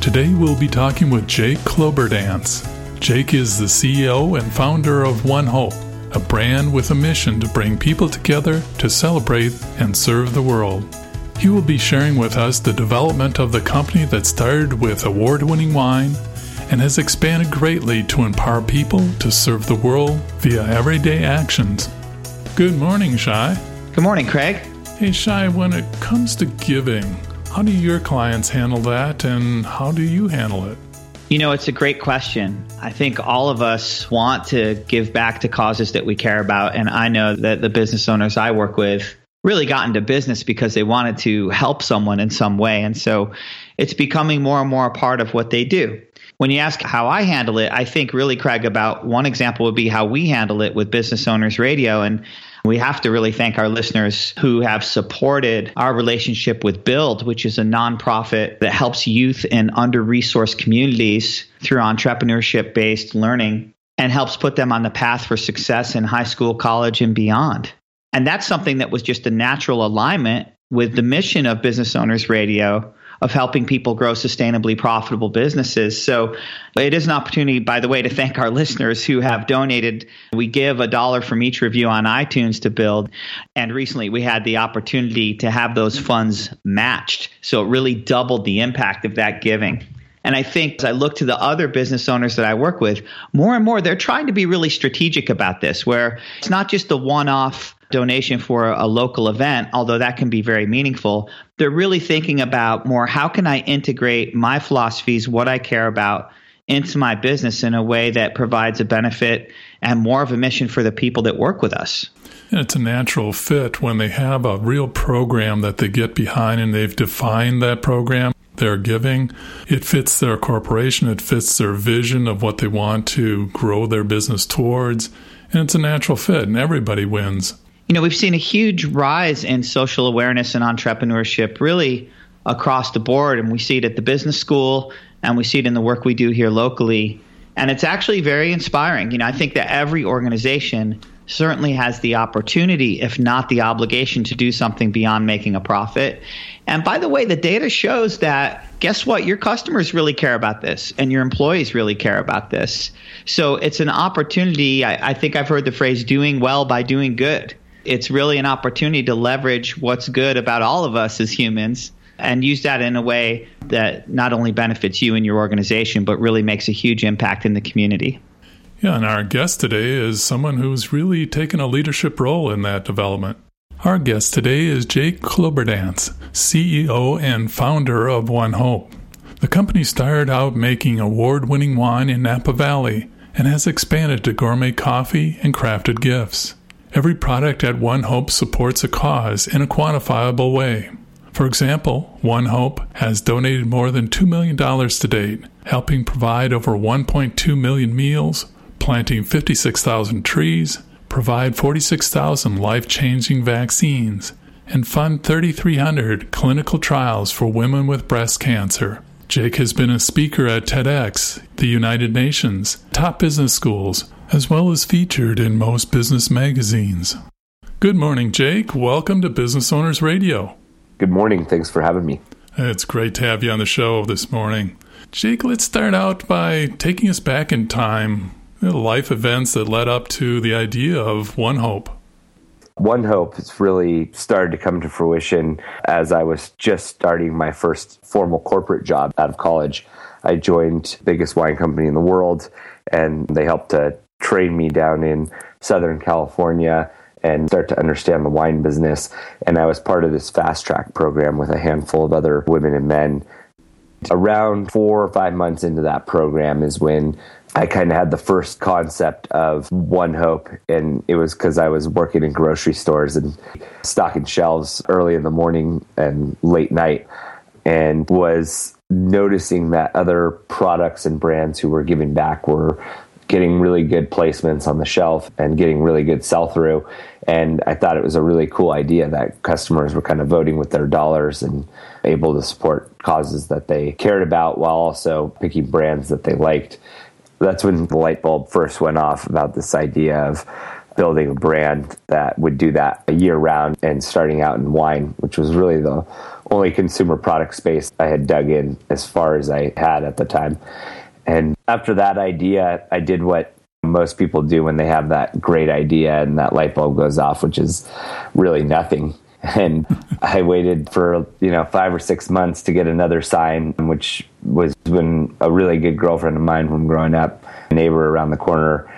Today we'll be talking with Jake Kloberdanz. Jake is the CEO and founder of One Hope, a brand with a mission to bring people together to celebrate and serve the world. He will be sharing with us the development of the company that started with award winning wine and has expanded greatly to empower people to serve the world via everyday actions. Good morning, Shai. Good morning, Craig. Hey, Shai, when it comes to giving, how do your clients handle that and how do you handle it? You know, it's a great question. I think all of us want to give back to causes that we care about. And I know that the business owners I work with really got into business because they wanted to help someone in some way. And so it's becoming more and more a part of what they do. When you ask how I handle it, I think really, Craig, about one example would be how we handle it with Business Owners Radio. And we have to really thank our listeners who have supported our relationship with Build, which is a nonprofit that helps youth in under resourced communities through entrepreneurship based learning and helps put them on the path for success in high school, college, and beyond. And that's something that was just a natural alignment with the mission of Business Owners Radio of helping people grow sustainably profitable businesses. So it is an opportunity, by the way, to thank our listeners who have donated. We give a dollar from each review on iTunes to build. And recently we had the opportunity to have those funds matched. So it really doubled the impact of that giving. And I think as I look to the other business owners that I work with, more and more they're trying to be really strategic about this, where it's not just the one off donation for a local event, although that can be very meaningful, they're really thinking about more how can I integrate my philosophies, what I care about, into my business in a way that provides a benefit and more of a mission for the people that work with us. And it's a natural fit when they have a real program that they get behind and they've defined that program they're giving. It fits their corporation, it fits their vision of what they want to grow their business towards. And it's a natural fit, and everybody wins you know, we've seen a huge rise in social awareness and entrepreneurship really across the board. And we see it at the business school and we see it in the work we do here locally. And it's actually very inspiring. You know, I think that every organization certainly has the opportunity, if not the obligation, to do something beyond making a profit. And by the way, the data shows that guess what? Your customers really care about this, and your employees really care about this. So it's an opportunity. I, I think I've heard the phrase doing well by doing good it's really an opportunity to leverage what's good about all of us as humans and use that in a way that not only benefits you and your organization, but really makes a huge impact in the community. Yeah, and our guest today is someone who's really taken a leadership role in that development. Our guest today is Jake Kloberdanz, CEO and founder of One Hope. The company started out making award winning wine in Napa Valley and has expanded to gourmet coffee and crafted gifts. Every product at One Hope supports a cause in a quantifiable way. For example, One Hope has donated more than $2 million to date, helping provide over 1.2 million meals, planting 56,000 trees, provide 46,000 life changing vaccines, and fund 3,300 clinical trials for women with breast cancer. Jake has been a speaker at TEDx, the United Nations, top business schools, as well as featured in most business magazines. Good morning, Jake. Welcome to Business Owners Radio. Good morning. Thanks for having me. It's great to have you on the show this morning. Jake, let's start out by taking us back in time, life events that led up to the idea of One Hope. One Hope has really started to come to fruition as I was just starting my first formal corporate job out of college. I joined biggest wine company in the world and they helped to train me down in Southern California and start to understand the wine business. And I was part of this fast track program with a handful of other women and men. Around four or five months into that program is when I kind of had the first concept of One Hope. And it was because I was working in grocery stores and stocking shelves early in the morning and late night and was noticing that other products and brands who were giving back were getting really good placements on the shelf and getting really good sell through. And I thought it was a really cool idea that customers were kind of voting with their dollars and able to support causes that they cared about while also picking brands that they liked. That's when the light bulb first went off about this idea of building a brand that would do that a year round and starting out in wine, which was really the only consumer product space I had dug in as far as I had at the time. And after that idea, I did what most people do when they have that great idea and that light bulb goes off, which is really nothing. And I waited for, you know, five or six months to get another sign, which was when a really good girlfriend of mine from growing up, a neighbor around the corner,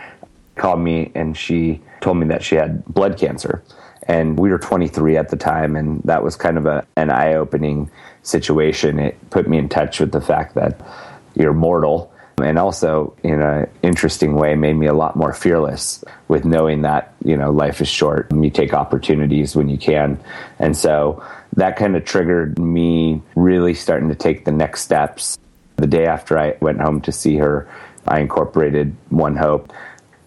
called me and she told me that she had blood cancer. And we were 23 at the time, and that was kind of a, an eye opening situation. It put me in touch with the fact that you're mortal. And also, in an interesting way, made me a lot more fearless with knowing that, you know, life is short and you take opportunities when you can. And so that kind of triggered me really starting to take the next steps. The day after I went home to see her, I incorporated One Hope.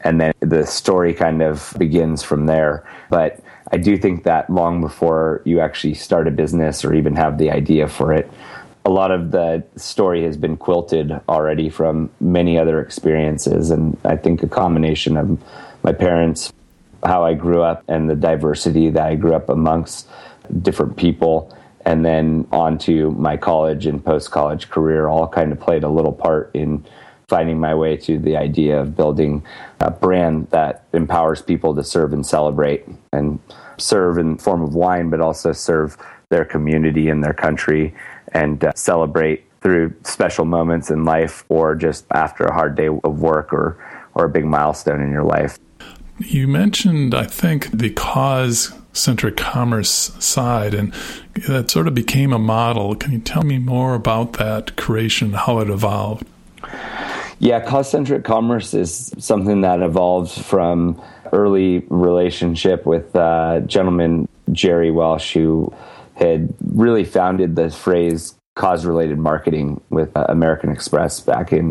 And then the story kind of begins from there. But I do think that long before you actually start a business or even have the idea for it, a lot of the story has been quilted already from many other experiences. And I think a combination of my parents, how I grew up, and the diversity that I grew up amongst different people, and then onto my college and post college career all kind of played a little part in finding my way to the idea of building a brand that empowers people to serve and celebrate and serve in form of wine, but also serve their community and their country and uh, celebrate through special moments in life or just after a hard day of work or, or a big milestone in your life. You mentioned, I think, the cause centric commerce side, and that sort of became a model. Can you tell me more about that creation, how it evolved? Yeah, cause centric commerce is something that evolved from early relationship with uh, gentleman Jerry Welsh, who had really founded the phrase cause related marketing with uh, American Express back in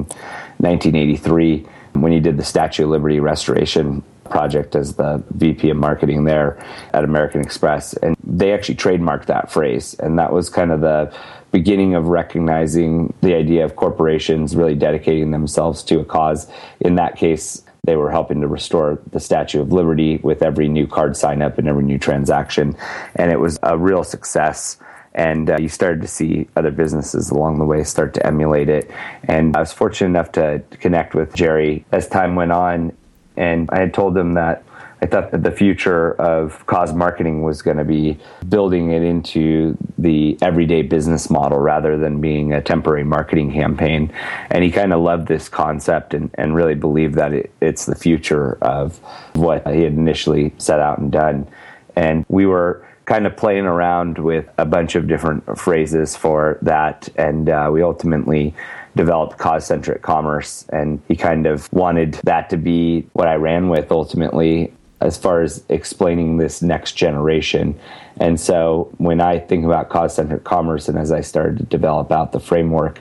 1983 when he did the Statue of Liberty restoration project as the VP of marketing there at American Express. And they actually trademarked that phrase. And that was kind of the beginning of recognizing the idea of corporations really dedicating themselves to a cause. In that case, they were helping to restore the Statue of Liberty with every new card sign up and every new transaction. And it was a real success. And uh, you started to see other businesses along the way start to emulate it. And I was fortunate enough to connect with Jerry as time went on. And I had told him that I thought that the future of cause marketing was going to be building it into the everyday business model rather than being a temporary marketing campaign. And he kind of loved this concept and, and really believed that it, it's the future of what he had initially set out and done. And we were kind of playing around with a bunch of different phrases for that. And uh, we ultimately developed cause centric commerce. And he kind of wanted that to be what I ran with ultimately as far as explaining this next generation. And so when I think about cause centered commerce and as I started to develop out the framework,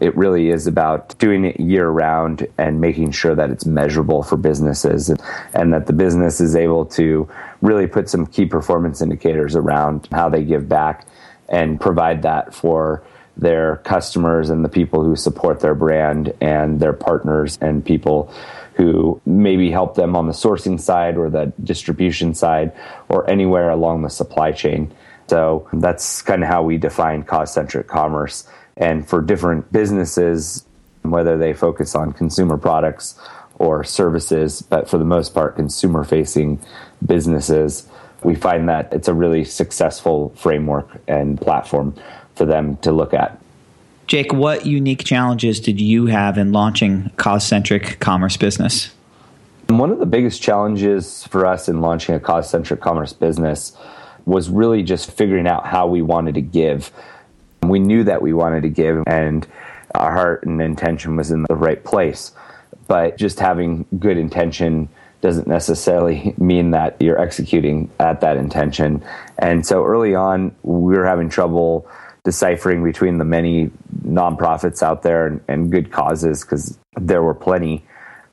it really is about doing it year round and making sure that it's measurable for businesses and, and that the business is able to really put some key performance indicators around how they give back and provide that for their customers and the people who support their brand and their partners and people who maybe help them on the sourcing side or the distribution side or anywhere along the supply chain. So that's kind of how we define cause centric commerce. And for different businesses, whether they focus on consumer products or services, but for the most part, consumer facing businesses, we find that it's a really successful framework and platform for them to look at. Jake, what unique challenges did you have in launching cause centric commerce business? One of the biggest challenges for us in launching a cause centric commerce business was really just figuring out how we wanted to give. We knew that we wanted to give, and our heart and intention was in the right place. But just having good intention doesn't necessarily mean that you're executing at that intention. And so early on, we were having trouble deciphering between the many nonprofits out there and, and good causes because there were plenty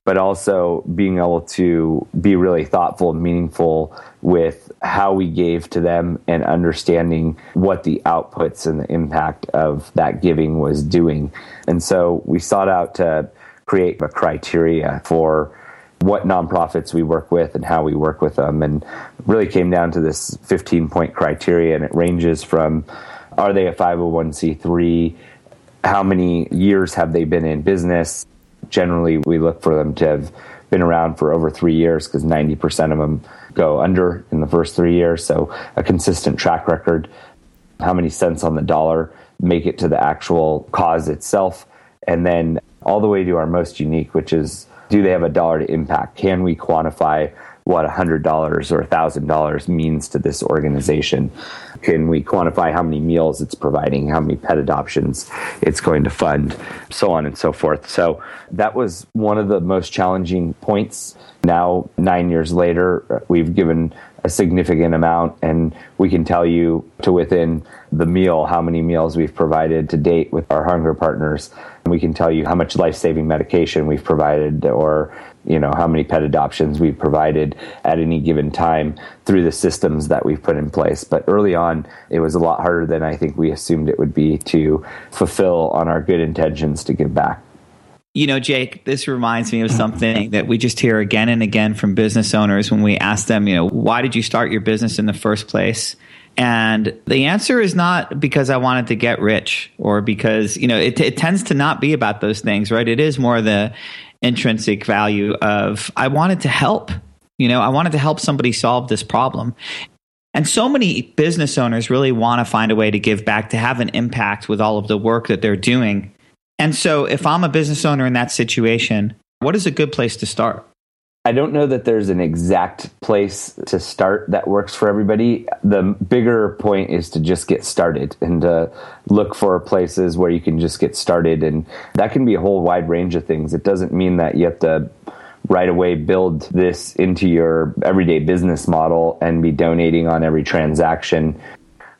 but also being able to be really thoughtful and meaningful with how we gave to them and understanding what the outputs and the impact of that giving was doing. And so we sought out to create a criteria for what nonprofits we work with and how we work with them and really came down to this 15 point criteria and it ranges from are they a 501c3 how many years have they been in business generally we look for them to have been around for over three years because 90% of them go under in the first three years. So a consistent track record. How many cents on the dollar make it to the actual cause itself? And then all the way to our most unique, which is do they have a dollar to impact? Can we quantify what $100 or $1,000 means to this organization? Can we quantify how many meals it's providing, how many pet adoptions it's going to fund, so on and so forth? So that was one of the most challenging points. Now, nine years later, we've given a significant amount, and we can tell you to within the meal how many meals we've provided to date with our hunger partners. And We can tell you how much life saving medication we've provided or you know how many pet adoptions we've provided at any given time through the systems that we've put in place but early on it was a lot harder than i think we assumed it would be to fulfill on our good intentions to give back you know, Jake, this reminds me of something that we just hear again and again from business owners when we ask them, you know, why did you start your business in the first place? And the answer is not because I wanted to get rich or because, you know, it, it tends to not be about those things, right? It is more the intrinsic value of I wanted to help. You know, I wanted to help somebody solve this problem. And so many business owners really want to find a way to give back, to have an impact with all of the work that they're doing. And so, if I'm a business owner in that situation, what is a good place to start? I don't know that there's an exact place to start that works for everybody. The bigger point is to just get started and to look for places where you can just get started. And that can be a whole wide range of things. It doesn't mean that you have to right away build this into your everyday business model and be donating on every transaction.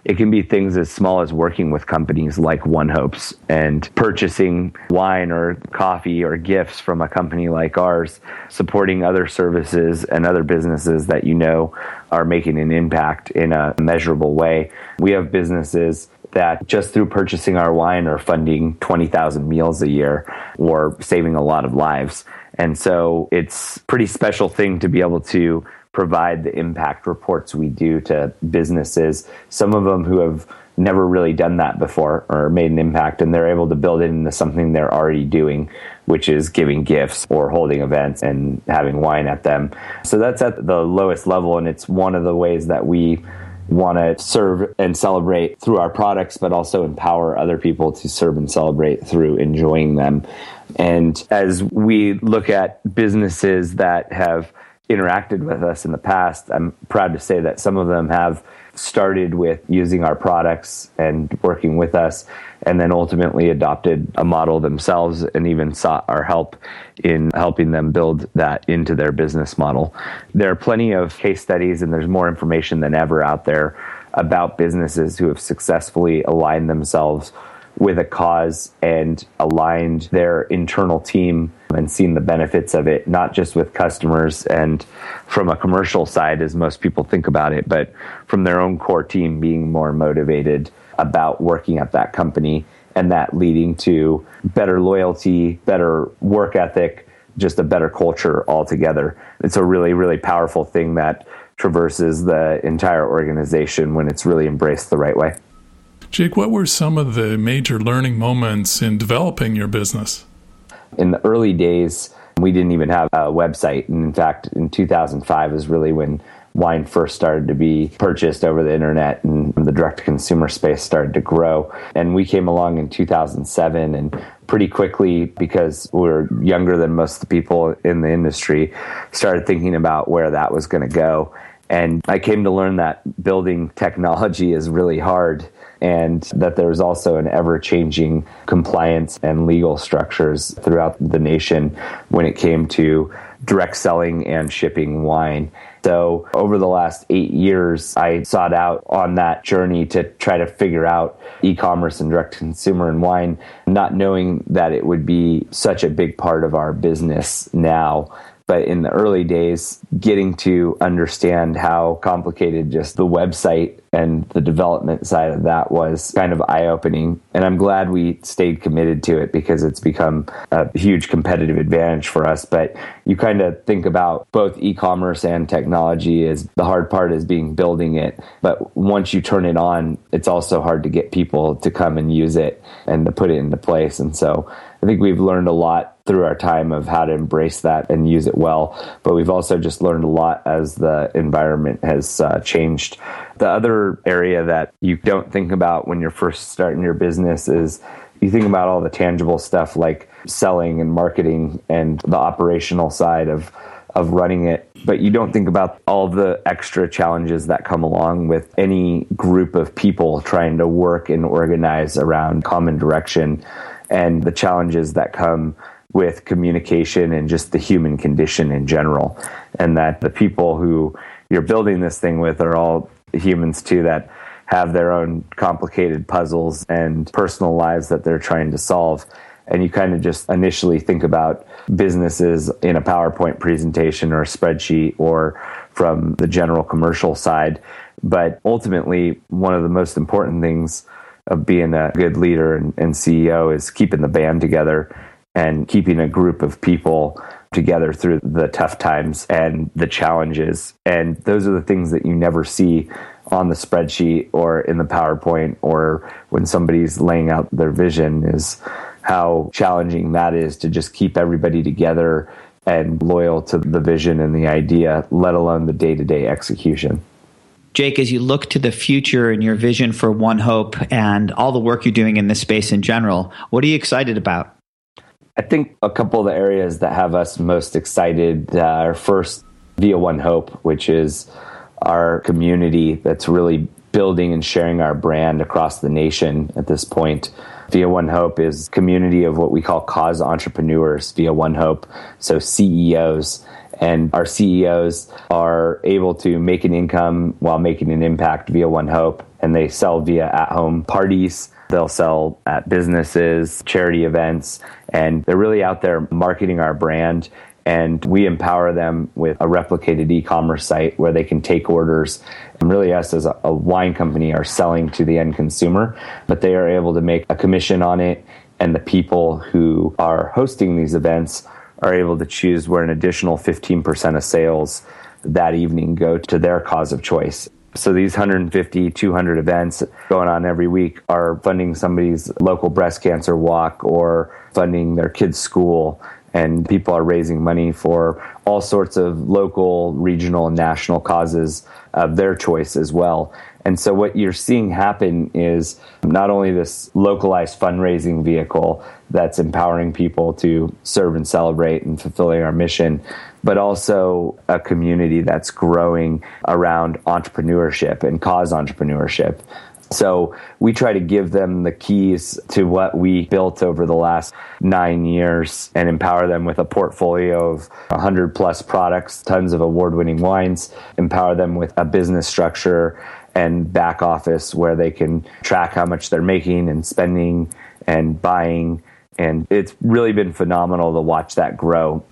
It can be things as small as working with companies like One Hopes and purchasing wine or coffee or gifts from a company like ours, supporting other services and other businesses that you know are making an impact in a measurable way. We have businesses that just through purchasing our wine are funding 20,000 meals a year or saving a lot of lives. And so it's pretty special thing to be able to provide the impact reports we do to businesses, some of them who have never really done that before or made an impact, and they're able to build it into something they're already doing, which is giving gifts or holding events and having wine at them. So that's at the lowest level, and it's one of the ways that we want to serve and celebrate through our products, but also empower other people to serve and celebrate through enjoying them. And as we look at businesses that have interacted with us in the past, I'm proud to say that some of them have started with using our products and working with us, and then ultimately adopted a model themselves and even sought our help in helping them build that into their business model. There are plenty of case studies, and there's more information than ever out there about businesses who have successfully aligned themselves with a cause and aligned their internal team and seen the benefits of it, not just with customers and from a commercial side, as most people think about it, but from their own core team being more motivated about working at that company and that leading to better loyalty, better work ethic, just a better culture altogether. It's a really, really powerful thing that traverses the entire organization when it's really embraced the right way. Jake, what were some of the major learning moments in developing your business? In the early days, we didn't even have a website. And in fact, in 2005 is really when wine first started to be purchased over the internet and the direct to consumer space started to grow. And we came along in 2007 and pretty quickly, because we are younger than most of the people in the industry, started thinking about where that was going to go. And I came to learn that building technology is really hard and that there's also an ever changing compliance and legal structures throughout the nation when it came to direct selling and shipping wine. So over the last eight years, I sought out on that journey to try to figure out e-commerce and direct consumer and wine, not knowing that it would be such a big part of our business now. But in the early days, getting to understand how complicated just the website and the development side of that was kind of eye opening. And I'm glad we stayed committed to it because it's become a huge competitive advantage for us. But you kind of think about both e commerce and technology as the hard part is being building it. But once you turn it on, it's also hard to get people to come and use it and to put it into place. And so I think we've learned a lot through our time of how to embrace that and use it well. But we've also just learned a lot as the environment has uh, changed. The other area that you don't think about when you're first starting your business is you think about all the tangible stuff like selling and marketing and the operational side of of running it, but you don't think about all the extra challenges that come along with any group of people trying to work and organize around common direction and the challenges that come with communication and just the human condition in general. And that the people who you're building this thing with are all humans too that have their own complicated puzzles and personal lives that they're trying to solve. And you kind of just initially think about businesses in a PowerPoint presentation or a spreadsheet or from the general commercial side. But ultimately, one of the most important things of being a good leader and, and CEO is keeping the band together and keeping a group of people together through the tough times and the challenges. And those are the things that you never see on the spreadsheet or in the PowerPoint or when somebody's laying out their vision is how challenging that is to just keep everybody together and loyal to the vision and the idea, let alone the day to day execution. Jake, as you look to the future and your vision for One Hope and all the work you're doing in this space in general, what are you excited about? I think a couple of the areas that have us most excited uh, are first via One Hope, which is our community that's really building and sharing our brand across the nation at this point. Via One Hope is community of what we call cause entrepreneurs via One Hope, so CEOs and our CEOs are able to make an income while making an impact via One Hope. And they sell via at home parties. They'll sell at businesses, charity events, and they're really out there marketing our brand. And we empower them with a replicated e commerce site where they can take orders. And really, us as a, wine company are selling to the end consumer, but they are able to make a commission on it. And the people who are hosting these events are able to choose where an additional 15% of sales that evening go to their cause of choice. So these 150, 200 events going on every week are funding somebody's local breast cancer walk or funding their kids' school. And people are raising money for all sorts of local, regional, and national causes of their choice as well. And so what you're seeing happen is not only this localized fundraising vehicle that's empowering people to serve and celebrate and fulfilling our mission, but also a community that's growing around entrepreneurship and cause entrepreneurship. So we try to give them the keys to what we built over the last nine years and empower them with a portfolio of 100 plus products, tons of award winning wines, empower them with a business structure and back office where they can track how much they're making and spending and buying. And it's really been phenomenal to watch that grow.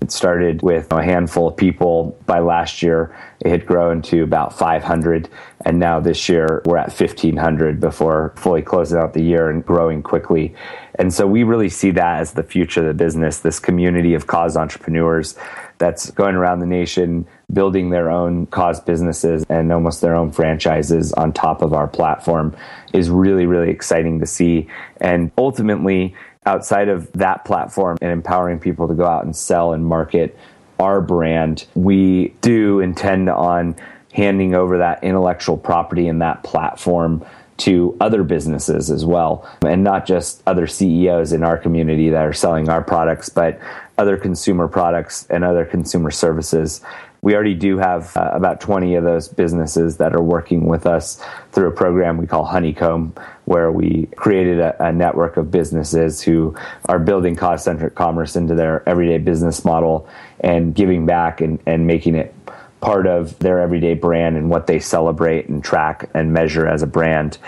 It started with a handful of people. By last year, it had grown to about 500. And now this year, we're at 1,500 before fully closing out the year and growing quickly. And so we really see that as the future of the business, this community of cause entrepreneurs that's going around the nation building their own cause businesses and almost their own franchises on top of our platform is really, really exciting to see. And ultimately, outside of that platform and empowering people to go out and sell and market our brand, we do intend on handing over that intellectual property and that platform to other businesses as well, and not just other CEOs in our community that are selling our products, but other consumer products and other consumer services. We already do have uh, about 20 of those businesses that are working with us through a program we call Honeycomb, where we created a, a network of businesses who are building cause centric commerce into their everyday business model and giving back and, and making it part of their everyday brand and what they celebrate and track and measure as a brand.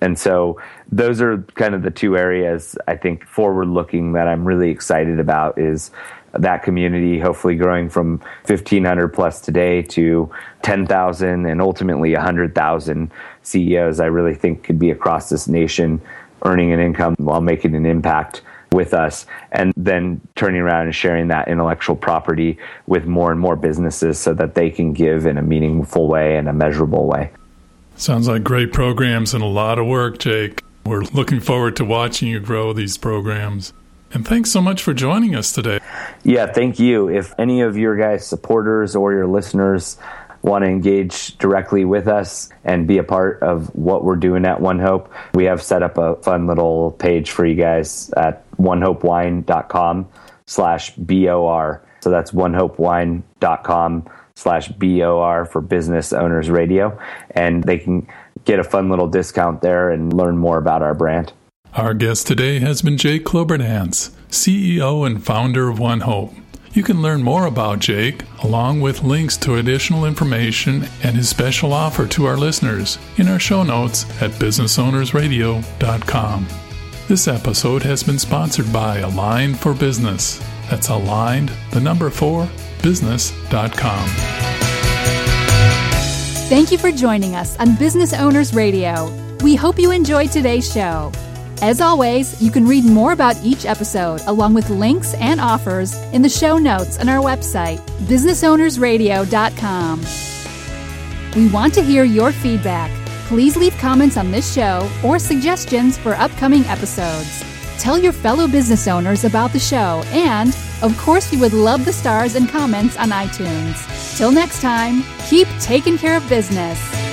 And so those are kind of the two areas I think forward looking that I'm really excited about is that community hopefully growing from 1500 plus today to 10,000 and ultimately 100,000 CEOs I really think could be across this nation earning an income while making an impact with us and then turning around and sharing that intellectual property with more and more businesses so that they can give in a meaningful way and a measurable way. Sounds like great programs and a lot of work, Jake. We're looking forward to watching you grow these programs. And thanks so much for joining us today. Yeah, thank you. If any of your guys' supporters or your listeners want to engage directly with us and be a part of what we're doing at One Hope, we have set up a fun little page for you guys at onehopewine.com slash BOR. So that's onehopewine.com slash BOR for Business Owners Radio. And they can get a fun little discount there and learn more about our brand. Our guest today has been Jake Kloberdanz, CEO and founder of One Hope. You can learn more about Jake, along with links to additional information and his special offer to our listeners, in our show notes at businessownersradio.com. This episode has been sponsored by Aligned for Business. That's aligned, the number four, business.com. Thank you for joining us on Business Owners Radio. We hope you enjoyed today's show. As always, you can read more about each episode along with links and offers in the show notes on our website, businessownersradio.com. We want to hear your feedback. Please leave comments on this show or suggestions for upcoming episodes. Tell your fellow business owners about the show, and, of course, we would love the stars and comments on iTunes. Till next time, keep taking care of business.